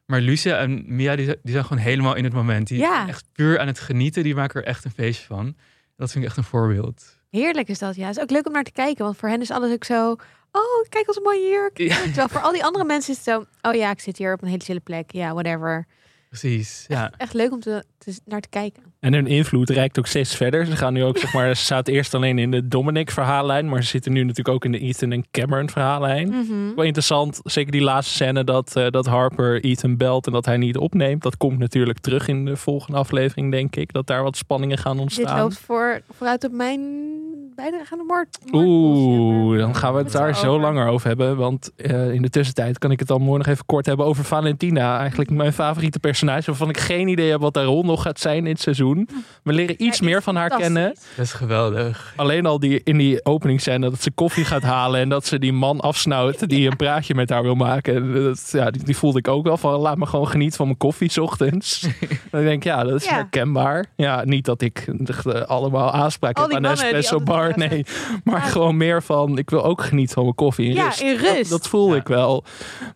Maar Lucia en Mia, die, zijn- die zijn gewoon helemaal in het moment. Die Ja. echt puur aan het genieten. Die maken er echt een feestje van. Dat vind ik echt een voorbeeld. Heerlijk is dat, ja. Het is ook leuk om naar te kijken, want voor hen is alles ook zo... Oh, kijk als een mooie jurk. Ja. Terwijl voor al die andere mensen is het zo... Oh ja, ik zit hier op een hele chille plek. Ja, whatever. Precies, ja. Echt leuk om te, te- naar te kijken. En hun invloed reikt ook steeds verder. Ze gaan nu ook, zeg maar, ze zaten eerst alleen in de Dominic verhaallijn, maar ze zitten nu natuurlijk ook in de Ethan en Cameron verhaallijn. Mhm. Wel interessant, zeker die laatste scène dat, eh, dat Harper Ethan belt en dat hij niet opneemt. Dat komt natuurlijk terug in de volgende aflevering, denk ik. Dat daar wat spanningen gaan Dit ontstaan. loopt voor, vooruit op mijn bijdrage aan de moord. Oeh, dan gaan we het daar zo langer over hebben. Want eh, in de tussentijd kan ik het dan morgen nog even kort hebben over Valentina. Eigenlijk mijn favoriete personage. Waarvan ik geen idee heb wat haar rol nog gaat zijn in het seizoen. We leren iets Ja, meer van haar kennen. Dat is geweldig. Alleen al die, in die openingsscène dat ze koffie gaat halen. En dat ze die man afsnauwt die een praatje met haar wil maken. Dat, ja, die, die voelde ik ook wel van laat me gewoon genieten van mijn koffie 's ochtends. [laughs] dan denk ik ja, dat is Ja. herkenbaar. Ja, niet dat ik eh, allemaal aanspraak Al heb aan een espresso bar. Nee, maar Ja. gewoon meer van ik wil ook genieten van mijn koffie in Ja, rust. in rust. Dat, dat voel Ja. ik wel.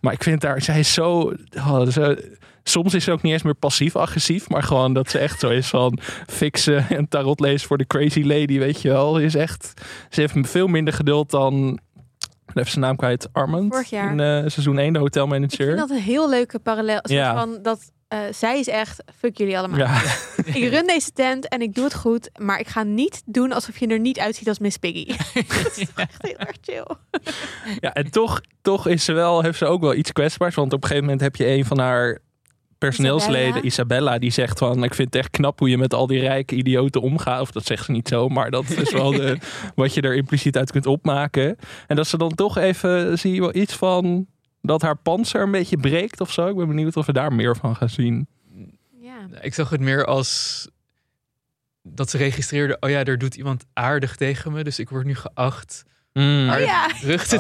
Maar ik vind daar, zij is zo... oh, zo Soms is ze ook niet eens meer passief-agressief, maar gewoon dat ze echt zo is van fixen en tarot lezen voor de crazy lady, weet je wel. Is echt, ze heeft veel minder geduld dan, even zijn naam kwijt, Armand. Vorig jaar. In eh, seizoen 1, de Ik hotelmanager. vind dat een heel leuke parallel. Ja. Van dat, eh, zij is echt, fuck jullie allemaal. Ja, [laughs] Ik run deze tent en ik doe het goed, maar ik ga niet doen alsof je er niet uitziet als Miss Piggy. [laughs] dat is toch echt heel erg chill. ja, en toch, toch is ze wel, heeft ze ook wel iets kwetsbaars. Want op een gegeven moment heb je een van haar personeelsleden, Isabella, Isabella. die zegt van... ik vind het echt knap hoe je met al die rijke idioten omgaat. Of dat zegt ze niet zo, maar dat is wel de, [laughs] wat je er impliciet uit kunt opmaken. En dat ze dan toch even, zie je wel iets van... dat haar panzer een beetje breekt of zo. Ik ben benieuwd of we daar meer van gaan zien. Ja. Ik zag het meer als dat ze registreerde, oh ja, er doet iemand aardig tegen me. Dus ik word nu geacht Mm. haar Oh ja.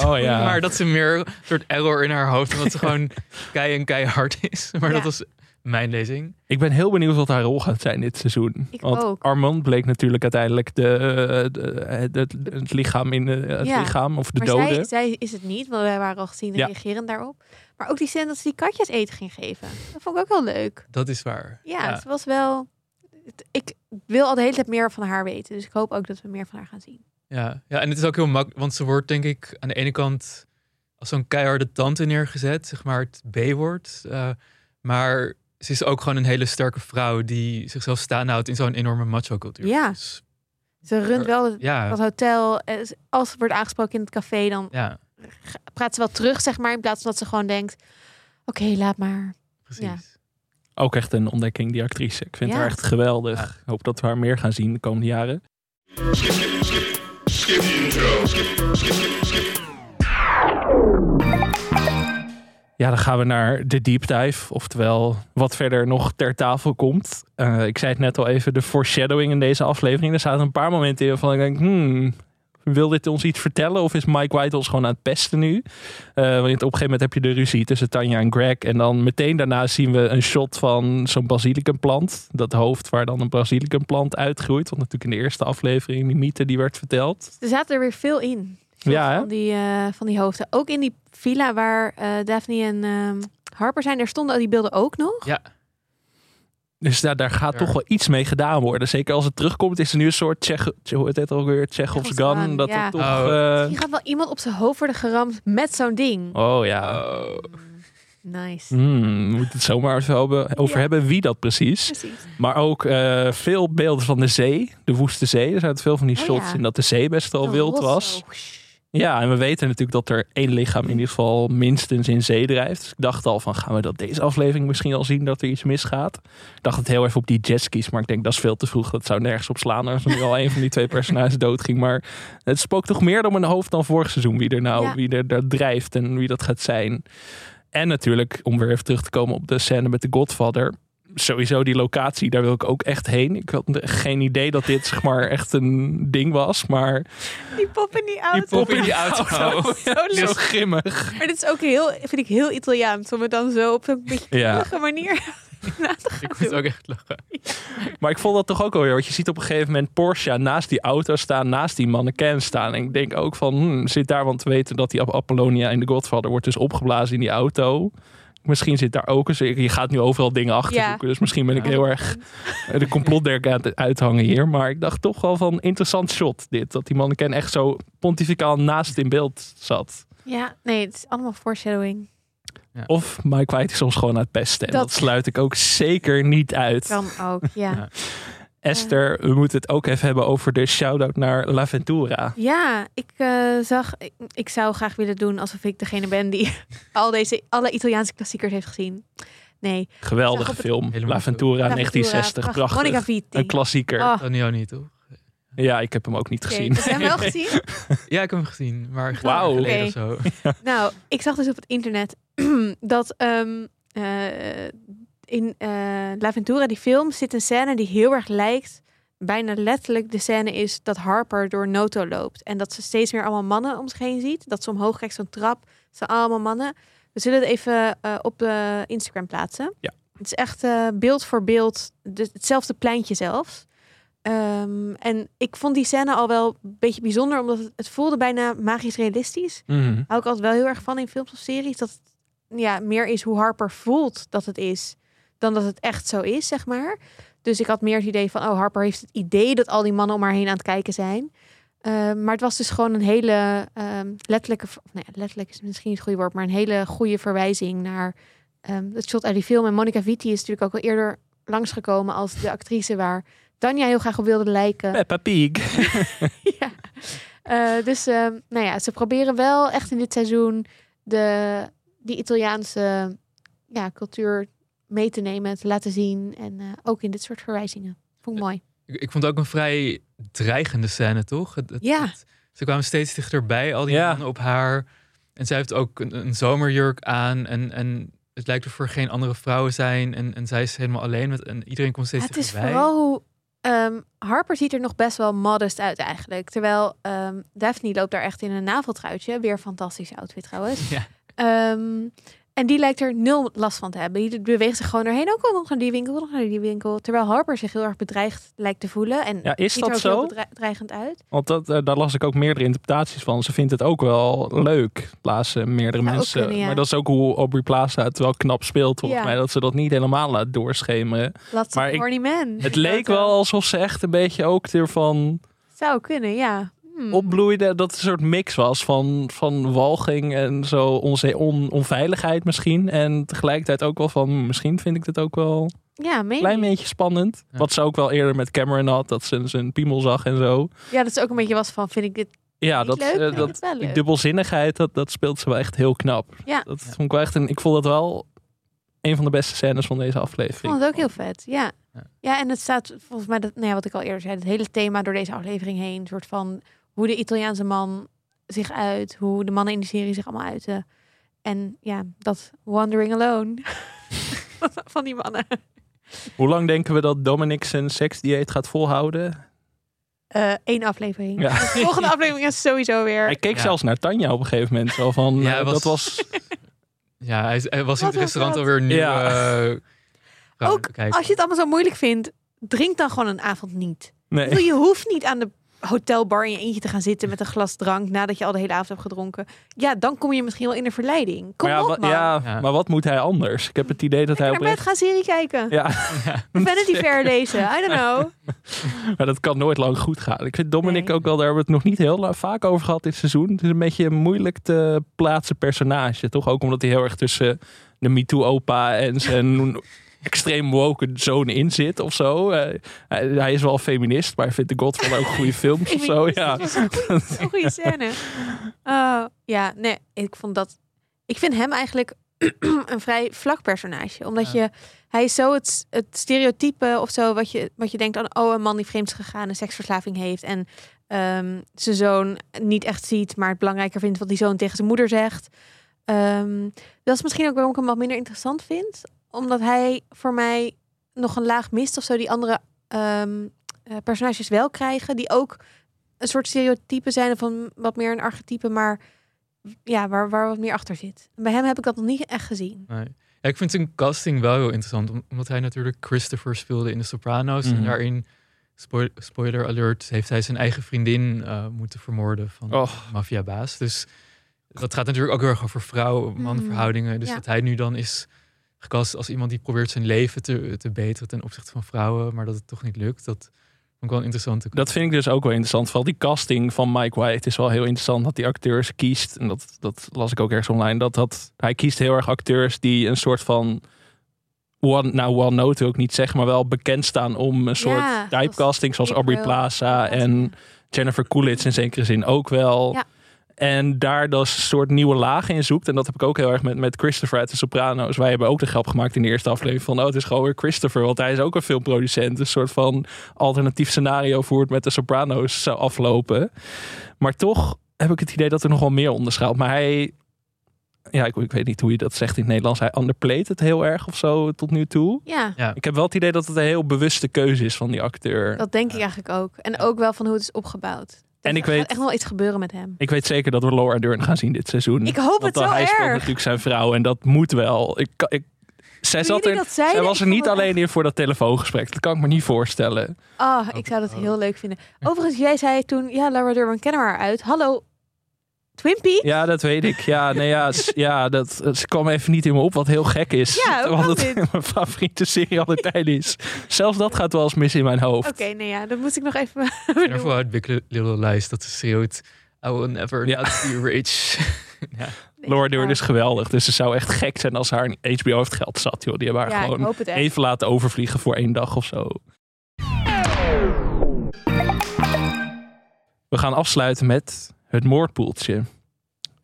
Oh ja. Maar dat ze meer een soort error in haar hoofd, omdat ze [laughs] gewoon kei en keihard is. [laughs] Maar Ja. dat was mijn lezing. Ik ben heel benieuwd wat haar rol gaat zijn dit seizoen. Ik Want ook. Armand bleek natuurlijk uiteindelijk de, eh, de- het, lichaam in de, het Ja. lichaam of de Maar dode. zij, zij is het niet, want wij waren al gezien Ja. reageren daarop. Maar ook die scène dat ze die katjes eten ging geven. Dat vond ik ook wel leuk. Dat is waar. Ja, het was wel... Ik wil al de hele tijd meer van haar weten. Dus ik hoop ook dat we meer van haar gaan zien. Ja, ja, en het is ook heel makkelijk, want ze wordt denk ik aan de ene kant als zo'n keiharde tante neergezet, zeg maar het B-woord. Eh, maar ze is ook gewoon een hele sterke vrouw die zichzelf staande houdt in zo'n enorme macho-cultuur. Ja. Dus, Ze runt wel het, ja, dat hotel. Eh, Als ze wordt aangesproken in het café, dan ja, praat ze wel terug, zeg maar. In plaats van dat ze gewoon denkt... Oké, laat maar. precies. Ja. Ook echt een ontdekking, die actrice. Ik vind Ja. haar echt geweldig. Ja. Ik hoop dat we haar meer gaan zien de komende jaren. Ja, dan gaan we naar de deep dive. Oftewel, wat verder nog ter tafel komt. Eh, ik zei het net al even, de foreshadowing in deze aflevering. Er zaten een paar momenten in waarvan ik denk... Hmm, Wil dit ons iets vertellen? Of is Mike White ons gewoon aan het pesten nu? Eh, want op een gegeven moment heb je de ruzie tussen Tanja en Greg. En dan meteen daarna zien we een shot van zo'n basilicumplant. Dat hoofd waar dan een basilicumplant uitgroeit. Want natuurlijk in de eerste aflevering, die mythe die werd verteld. Er zaten er weer veel in. Veel Ja, van, die, eh, van die hoofden. Ook in die villa waar eh, Daphne en ehm, Harper zijn. Er stonden die beelden ook nog. Ja, Dus daar, daar gaat Ja. toch wel iets mee gedaan worden. Zeker als het terugkomt, is er nu een soort Tsjech, hoe heet het ook weer? Chekhov's gun. gun, Dat ja. er toch... Oh. eh, Die gaat wel iemand op zijn hoofd worden geramd met zo'n ding. oh ja. Oh. Nice. Hmm, we moeten het zomaar over, hebben wie dat precies. Precies. Maar ook eh, veel beelden van de zee, de woeste zee. Er zaten veel van die Oh, shots ja. in dat de zee best wel wild was. Ja, en we weten natuurlijk dat er één lichaam in ieder geval minstens in zee drijft. Dus ik dacht al van, gaan we dat deze aflevering misschien al zien dat er iets misgaat? Ik dacht het heel even op die jetskis, maar ik denk dat is veel te vroeg. Dat zou nergens op slaan als er nu al een van die twee personages [laughs] doodging. Maar het spookt toch meer door mijn hoofd dan vorig seizoen. Wie er nou, Ja. wie er daar drijft en wie dat gaat zijn. En natuurlijk, om weer even terug te komen op de scène met de Godfather. Sowieso die locatie, daar wil ik ook echt heen. Ik had geen idee dat dit zeg maar echt een ding was. Maar Die pop in die auto. pop in die [laughs] auto. Zo leuk. zo grimmig. Maar dit is ook heel, vind ik heel Italiaans. Om het dan zo op zo'n beetje Ja. manier [laughs] na te gaan Ik moest doen. ook echt lachen. [laughs] Maar ik vond dat toch ook alweer. Want je ziet op een gegeven moment Porsche naast die auto staan, naast die mannequin staan. En ik denk ook van, hmm, zit daar, want we weten dat die Ap- Apollonia in de Godfather wordt dus opgeblazen in die auto. Misschien zit daar ook eens. Je gaat nu overal dingen achterzoeken. Dus misschien ben ik Ja. heel erg de complotderk aan het uithangen hier. Maar ik dacht toch wel van interessant shot dit. Dat die mannequin echt zo pontificaal naast in beeld zat. Ja, nee, het is allemaal foreshadowing. Of Mike White is ons gewoon aan het pesten. En dat, Dat- sluit ik ook zeker niet uit. Kan ook, ja. Ja. Esther, we moeten het ook even hebben over de shout-out naar La Ventura. Ja, ik eh, zag. Ik, ik zou graag willen doen alsof ik degene ben die [laughs] al deze alle Italiaanse klassiekers heeft gezien. Nee. Geweldige het- film. La Ventura, La Ventura, 1960. prachtig. Prachtig. Monica Vitti. Een klassieker. Oh, Tonio niet, toch? Ja, ik heb hem ook niet gezien. Heb jij hem wel [laughs] gezien? Ja, ik heb hem gezien, maar Wauw. geleden Oké. of zo. [laughs] Nou, ik zag dus op het internet [clears throat] dat ehm, eh, in eh La Ventura, die film, zit een scène die heel erg lijkt. Bijna letterlijk de scène is dat Harper door Noto loopt. En dat ze steeds meer allemaal mannen om zich heen ziet. Dat ze omhoog kijkt, zo'n trap. Het zijn allemaal mannen. We zullen het even eh, op de Instagram plaatsen. Ja. Het is echt beeld voor beeld. de- hetzelfde pleintje zelfs. Ehm, en ik vond die scène al wel een beetje bijzonder. Omdat het, het voelde bijna magisch realistisch Mhm. hou ik altijd wel heel erg van in films of series. Dat het ja, meer is hoe Harper voelt dat het is. Dan dat het echt zo is, zeg maar. Dus ik had meer het idee van... Oh, Harper heeft het idee dat al die mannen om haar heen aan het kijken zijn. Eh, maar het was dus gewoon een hele ehm, letterlijke... Nee, letterlijk is misschien niet het goede woord... maar een hele goede verwijzing naar ehm, het shot uit die film. En Monica Vitti is natuurlijk ook al eerder langsgekomen... als de actrice waar Tanja heel graag op wilde lijken. Peppa Pig. [laughs] ja. Eh, dus ehm, nou ja, ze proberen wel echt in dit seizoen de, die Italiaanse ja, cultuur mee te nemen, te laten zien. En eh, ook in dit soort verwijzingen. Vond ik mooi. Ik, ik vond het ook een vrij dreigende scène, toch? Het, het- Ja. het- ze kwamen steeds dichterbij, al die Ja. mannen op haar. En zij heeft ook een, een zomerjurk aan. En, en het lijkt of er geen andere vrouwen zijn. En, en zij is helemaal alleen. Met, en iedereen komt steeds het is dichterbij. vooral hoe... ehm, Harper ziet er nog best wel modest uit eigenlijk. Terwijl ehm, Daphne loopt daar echt in een naveltruitje. Weer een fantastische outfit trouwens. [laughs] Ja. Ehm, en die lijkt er nul last van te hebben. Die beweegt zich gewoon erheen. Ook nog naar die winkel, nog naar die winkel. Terwijl Harper zich heel erg bedreigd lijkt te voelen. En Ja, is ziet dat zo? dreigend uit. Want dat, eh, daar las ik ook meerdere interpretaties van. Ze vindt het ook wel leuk, lazen meerdere mensen. kunnen, ja. Maar dat is ook hoe Aubrey Plaza het wel knap speelt, volgens mij. Dat ze dat niet helemaal laat doorschemeren. Laat Maar ik- man. Het leek wel alsof ze echt een beetje ook ervan Zou kunnen, ja. Hmm. opbloeide. Dat het een soort mix was van, van walging en zo onze on, onveiligheid misschien. En tegelijkertijd ook wel van, hm, misschien vind ik dit ook wel Ja, een klein beetje spannend. Ja. Wat ze ook wel eerder met Cameron had, dat ze zijn piemel zag en zo. Ja, dat is ook een beetje was van, vind ik dit Ja, dat, leuk? eh, ik dat, die dubbelzinnigheid, dat, dat speelt ze wel echt heel knap. Ja. Dat vond ik wel echt een, ik vond dat wel een van de beste scènes van deze Ik aflevering. vond het ook heel vet, ja. Ja. Ja, en het staat volgens mij, dat, nou ja, wat ik al eerder zei, het hele thema door deze aflevering heen. Een soort van hoe de Italiaanse man zich uit, hoe de mannen in de serie zich allemaal uiten. En ja, dat wandering alone [laughs] van die mannen. Hoe lang denken we dat Dominic zijn seksdieet gaat volhouden? eh, één aflevering. Ja. De [laughs] volgende aflevering is sowieso weer. Hij keek Ja. zelfs naar Tanja op een gegeven moment. Zo van, Ja, eh, hij was- dat was... [laughs] Ja, hij, hij was in het restaurant dat? alweer nieuwe Ja. eh, Ook. Als je het allemaal zo moeilijk vindt, drink dan gewoon een avond niet. Nee. bedoel, Je hoeft niet aan de hotelbar in je eentje te gaan zitten met een glas drank nadat je al de hele avond hebt gedronken. Ja, dan kom je misschien wel in de verleiding. Kom maar, ja, op, man. ja, Ja. maar wat moet hij anders? Ik heb het idee dat hij bed oprecht... gaan serie kijken. Ja, Vanity Fair deze. I don't know. [laughs] maar dat kan nooit lang goed gaan. Ik vind Dominic Nee. ook wel, daar hebben we het nog niet heel vaak over gehad dit seizoen. Het is een beetje een moeilijk te plaatsen personage. Toch ook omdat hij heel erg tussen de MeToo-opa en zijn extreem woke zoon in zit of zo. Eh, hij, is wel feminist, maar vindt de Godfather ook goede films of zo. Ja. Een goede, scène. Oh, ja, nee, ik vond dat. Ik vind hem eigenlijk [clears throat] een vrij vlak personage. Omdat Ja. je. Hij is zo het, het stereotype of zo. Wat je, wat je denkt aan. Oh, een man die vreemd is gegaan. Een seksverslaving heeft. En ehm, zijn zoon niet echt ziet. Maar het belangrijker vindt wat die zoon tegen zijn moeder zegt. Ehm, dat is misschien ook waarom ik hem wat minder interessant vind. Omdat hij voor mij nog een laag mist of zo. Die andere ehm, eh, personages wel krijgen. Die ook een soort stereotype zijn van wat meer een archetype, maar ja, waar, waar wat meer achter zit. En bij hem heb ik dat nog niet echt gezien. Nee. Ja, ik vind zijn casting wel heel interessant. om- Omdat hij natuurlijk Christopher speelde in De Sopranos. Mhm. En daarin, spoil- spoiler alert, heeft hij zijn eigen vriendin eh, moeten vermoorden van Oh. maffiabaas. Dus dat gaat natuurlijk ook heel erg over vrouw-man-verhoudingen. Dus ja. dat hij nu dan is gecast als iemand die probeert zijn leven te, te beteren ten opzichte van vrouwen. Maar dat het toch niet lukt. Dat vond ik wel interessant. Dat vind ik dus ook wel interessant. Vooral die casting van Mike White is wel heel interessant. Dat die acteurs kiest. En dat, dat las ik ook ergens online. Dat, dat, hij kiest heel erg acteurs die een soort van... One, nou, one note wil ik niet zeggen. Maar wel bekend staan om een soort Ja, typecasting. Zoals Aubrey. Plaza en Jennifer Coolidge in zekere zin ook wel. Ja. En daar dus een soort nieuwe lagen in zoekt. En dat heb ik ook heel erg met, met Christopher uit de Sopranos. Wij hebben ook de grap gemaakt in de eerste aflevering van... oh, het is gewoon weer Christopher. Want hij is ook een filmproducent. Een soort van alternatief scenario voor het met de Sopranos zou aflopen. Maar toch heb ik het idee dat er nog wel meer onderschaalt. Maar hij... Ja, ik, ik weet niet hoe je dat zegt in het Nederlands. Hij underplayt het heel erg of zo tot nu toe. Ja, Ik heb wel het idee dat het een heel bewuste keuze is van die acteur. dat denk ik eigenlijk ook. En ook wel van hoe het is opgebouwd. En Er ik weet- echt wel iets gebeuren met hem. Ik weet zeker dat we Laura Dern gaan zien dit seizoen. Ik hoop Want het dan- zo hij speelt erg. natuurlijk zijn vrouw en dat moet wel. Ik, ik, zij, zat er, zij was er niet alleen in voor dat telefoongesprek. Dat kan ik me niet voorstellen. Ah, ik zou dat Oh. heel leuk vinden. Overigens, jij zei toen, ja, Laura Dern, we kennen haar uit. Hallo, Twimpy? Ja, dat weet ik. Ja, nee, ja, ja dat, ze kwam even niet in me op, wat heel gek is. Ja, [laughs] want het dit? mijn favoriete serie aller tijden is. Zelfs dat gaat wel eens mis in mijn hoofd. Oké, nee ja, dat moest ik nog even daarvoor uit Big Little Lies dat ze schreeuwt... I will never Ja. not be rich. [laughs] ja. Laura Dern is geweldig. Dus ze zou echt gek zijn als haar HBO heeft geld zat. Joh. Die hebben haar Ja, gewoon even laten overvliegen voor één dag of zo. We gaan afsluiten met het moordpoeltje.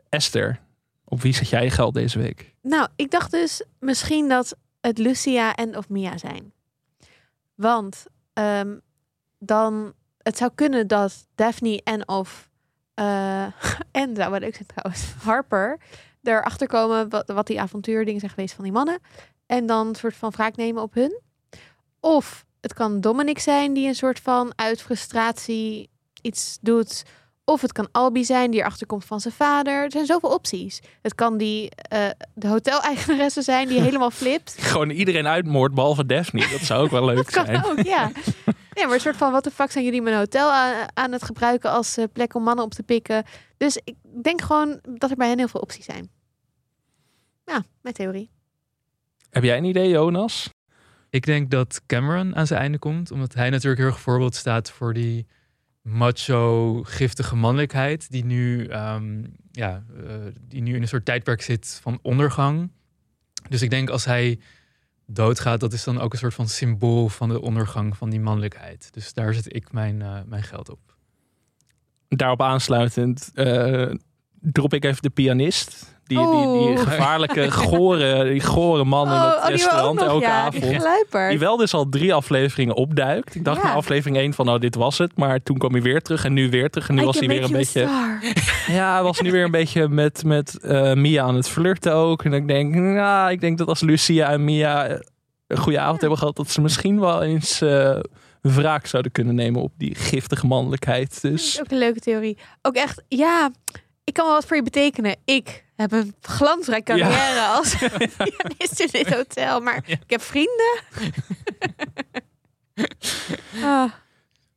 Esther, op wie zet jij geld deze week? Nou, ik dacht dus misschien dat het Lucia en of Mia zijn. Want ehm, dan, het zou kunnen dat Daphne en of, eh, en zou wel leuk trouwens, Harper, erachter komen wat, wat die avontuurdingen zijn geweest van die mannen. En dan een soort van wraak nemen op hun. Of het kan Dominic zijn die een soort van uit frustratie iets doet. Of het kan Albi zijn die erachter komt van zijn vader. Er zijn zoveel opties. Het kan die eh, de hoteleigenaresse zijn die [laughs] helemaal flipt. Gewoon iedereen uitmoord, behalve Daphne. Dat zou ook wel [laughs] leuk Dat kan zijn. ook, ja. Nee, maar een soort van, wat de fuck zijn jullie mijn hotel aan, aan het gebruiken als eh, plek om mannen op te pikken? Dus ik denk gewoon dat er bij hen heel veel opties zijn. Ja, mijn theorie. Heb jij een idee, Jonas? Ik denk dat Cameron aan zijn einde komt. Omdat hij natuurlijk heel erg voorbeeld staat voor die macho, giftige mannelijkheid. Die nu, ehm, ja, eh, die nu in een soort tijdperk zit van ondergang. Dus ik denk als hij doodgaat, dat is dan ook een soort van symbool van de ondergang van die mannelijkheid. Dus daar zet ik mijn, eh, mijn geld op. Daarop aansluitend eh, drop ik even de pianist. Die, die, die gevaarlijke, [laughs] gore, die gore man in het die we ook restaurant elke ja, Die avond. Die wel dus al drie afleveringen opduikt. Ik dacht Ja. na aflevering 1 van, nou, dit was het. Maar toen kwam hij weer terug en nu weer terug. En nu I was hij weer een beetje... [laughs] Ja, hij was nu weer een beetje met, met eh, Mia aan het flirten ook. En ik denk, nou, ik denk dat als Lucia en Mia een goede avond Ja. hebben gehad... dat ze misschien wel eens eh, wraak zouden kunnen nemen op die giftige mannelijkheid. Dus ook een leuke theorie. Ook echt, ja, ik kan wel wat voor je betekenen. Ik heb een glansrijke Ja. carrière [laughs] als pianist in dit hotel. Maar ik heb vrienden. [laughs] Ah,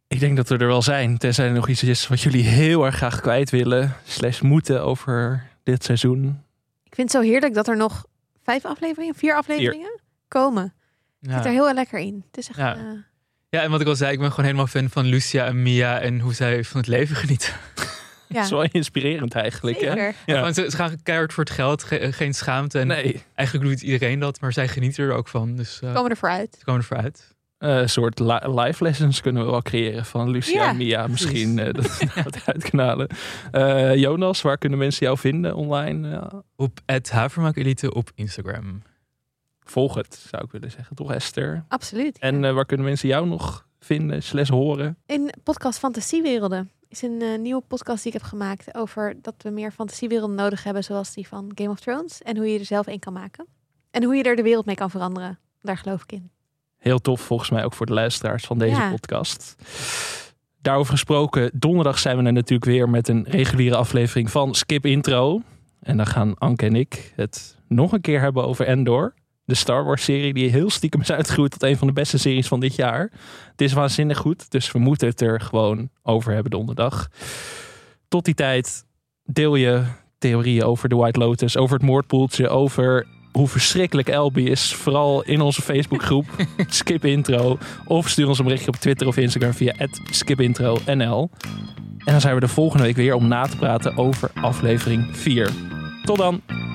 ik denk dat we er wel zijn. Tenzij er nog iets is wat jullie heel erg graag kwijt willen. Slash moeten over dit seizoen. ik vind het zo heerlijk dat er nog vijf afleveringen, vier afleveringen komen. Ik zit er heel lekker in. Het is echt... Ja. eh, ja, en wat ik al zei, ik ben gewoon helemaal fan van Lucia en Mia en hoe zij van het leven genieten. [laughs] ja, Dat is wel inspirerend eigenlijk. Hè? zeker. Ja. Want ze, ze gaan keihard voor het geld, ge- geen schaamte. En Nee, eigenlijk doet iedereen dat, maar zij genieten er ook van. Dus eh Komen er vooruit. ze komen ervoor uit. eh, een soort li- live lessons kunnen we wel creëren van Lucia Ja, en Mia. Misschien eh, dat [laughs] dat uitkanalen. Eh, Jonas, waar kunnen mensen jou vinden online? Ja, Op het Havermaak op Instagram. volg het, zou ik willen zeggen. Toch Esther? Absoluut. ja. En eh, waar kunnen mensen jou nog vinden, slash horen? In podcast Fantasiewerelden is een eh, nieuwe podcast die ik heb gemaakt over dat we meer fantasiewerelden nodig hebben, zoals die van Game of Thrones. En hoe je er zelf een kan maken. En hoe je er de wereld mee kan veranderen. Daar geloof ik in. Heel tof volgens mij ook voor de luisteraars van deze Ja. podcast. Daarover gesproken, donderdag zijn we er natuurlijk weer met een reguliere aflevering van Skip Intro. En dan gaan Anke en ik het nog een keer hebben over Endor. De Star Wars serie die heel stiekem is uitgegroeid tot een van de beste series van dit jaar. Het is waanzinnig goed, dus we moeten het er gewoon over hebben donderdag. Tot die tijd deel je theorieën over de White Lotus, over het moordpoeltje, over hoe verschrikkelijk Elby is. Vooral in onze Facebookgroep [laughs] Skip Intro. Of stuur ons een berichtje op Twitter of Instagram via skipintronl. En dan zijn we de volgende week weer om na te praten over aflevering 4. Tot dan!